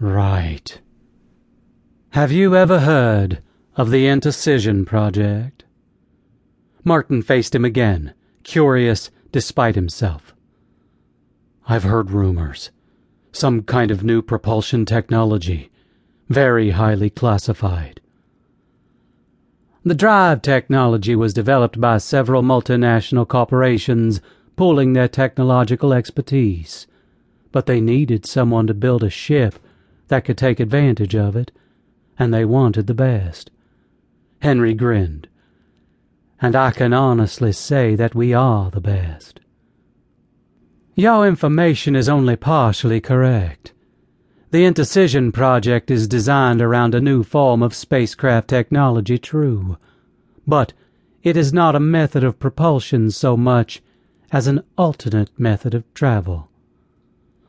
Right. Have you ever heard of the Interscission Project? Martin faced him again, curious despite himself. I've heard rumors. Some kind of new propulsion technology, very highly classified. The drive technology was developed by several multinational corporations pooling their technological expertise, but they needed someone to build a ship that could take advantage of it, and they wanted the best. Henry grinned. And I can honestly say that we are the best. Your information is only partially correct. The Interscission Project is designed around a new form of spacecraft technology, true, but it is not a method of propulsion so much as an alternate method of travel.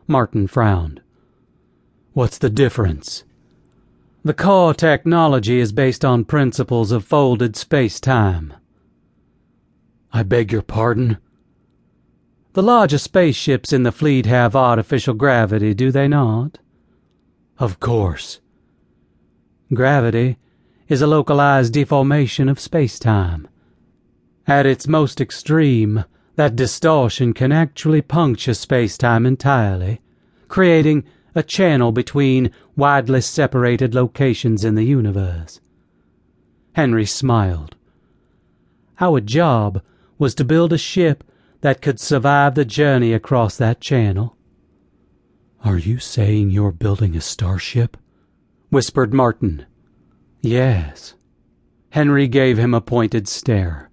Martin frowned. What's the difference? The core technology is based on principles of folded space-time. I beg your pardon? The largest spaceships in the fleet have artificial gravity, do they not? Of course. Gravity is a localized deformation of space-time. At its most extreme, that distortion can actually puncture space-time entirely, creating a channel between widely separated locations in the universe. Henry smiled. Our job was to build a ship that could survive the journey across that channel. Are you saying you're building a starship? whispered Martin. Yes. Henry gave him a pointed stare.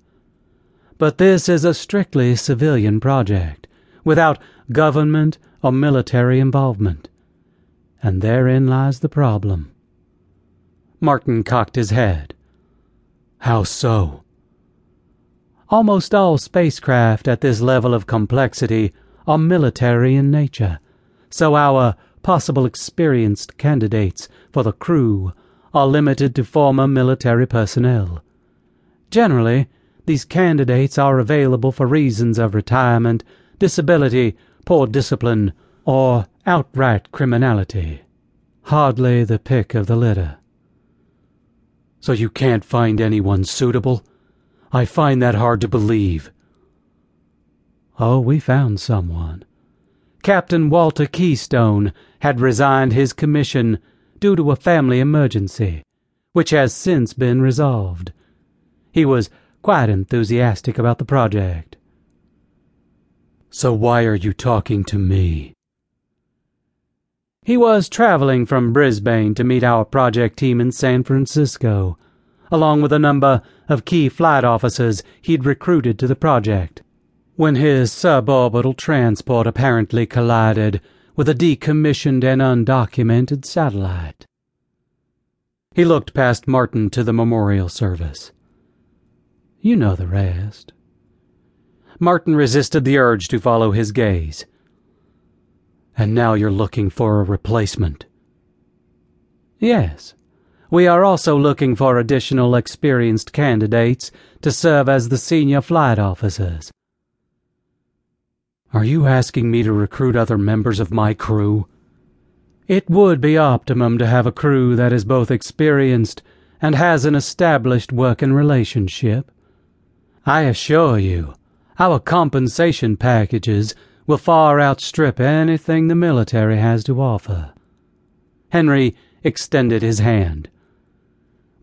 But this is a strictly civilian project, without government or military involvement. And therein lies the problem. Martin cocked his head. How so? Almost all spacecraft at this level of complexity are military in nature so our possible experienced candidates for the crew are limited to former military personnel. Generally, these candidates are available for reasons of retirement, disability, poor discipline, or outright criminality. Hardly the pick of the litter. So you can't find anyone suitable? I find that hard to believe. Oh, we found someone. Captain Walter Keystone had resigned his commission due to a family emergency, which has since been resolved. He was quite enthusiastic about the project. So why are you talking to me? He was traveling from Brisbane to meet our project team in San Francisco, along with a number of key flight officers he'd recruited to the project when his suborbital transport apparently collided with a decommissioned and undocumented satellite. He looked past Martin to the memorial service. You know the rest. Martin resisted the urge to follow his gaze. And now you're looking for a replacement. Yes. We are also looking for additional experienced candidates to serve as the senior flight officers. Are you asking me to recruit other members of my crew? It would be optimum to have a crew that is both experienced and has an established working relationship. I assure you, our compensation packages will far outstrip anything the military has to offer. Henry extended his hand.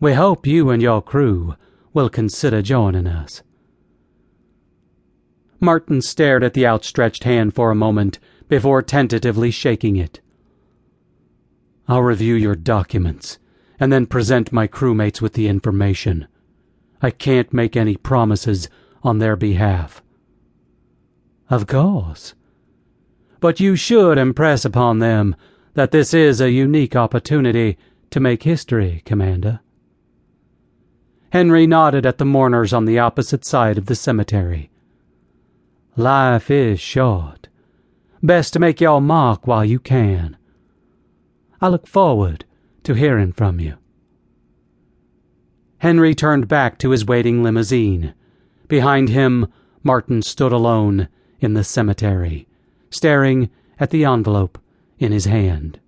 We hope you and your crew will consider joining us. Martin stared at the outstretched hand for a moment before tentatively shaking it. I'll review your documents and then present my crewmates with the information. I can't make any promises on their behalf. Of course. But you should impress upon them that this is a unique opportunity to make history, Commander. Henry nodded at the mourners on the opposite side of the cemetery. Life is short. Best to make your mark while you can. I look forward to hearing from you. Henry turned back to his waiting limousine. Behind him, Martin stood alone in the cemetery, staring at the envelope in his hand.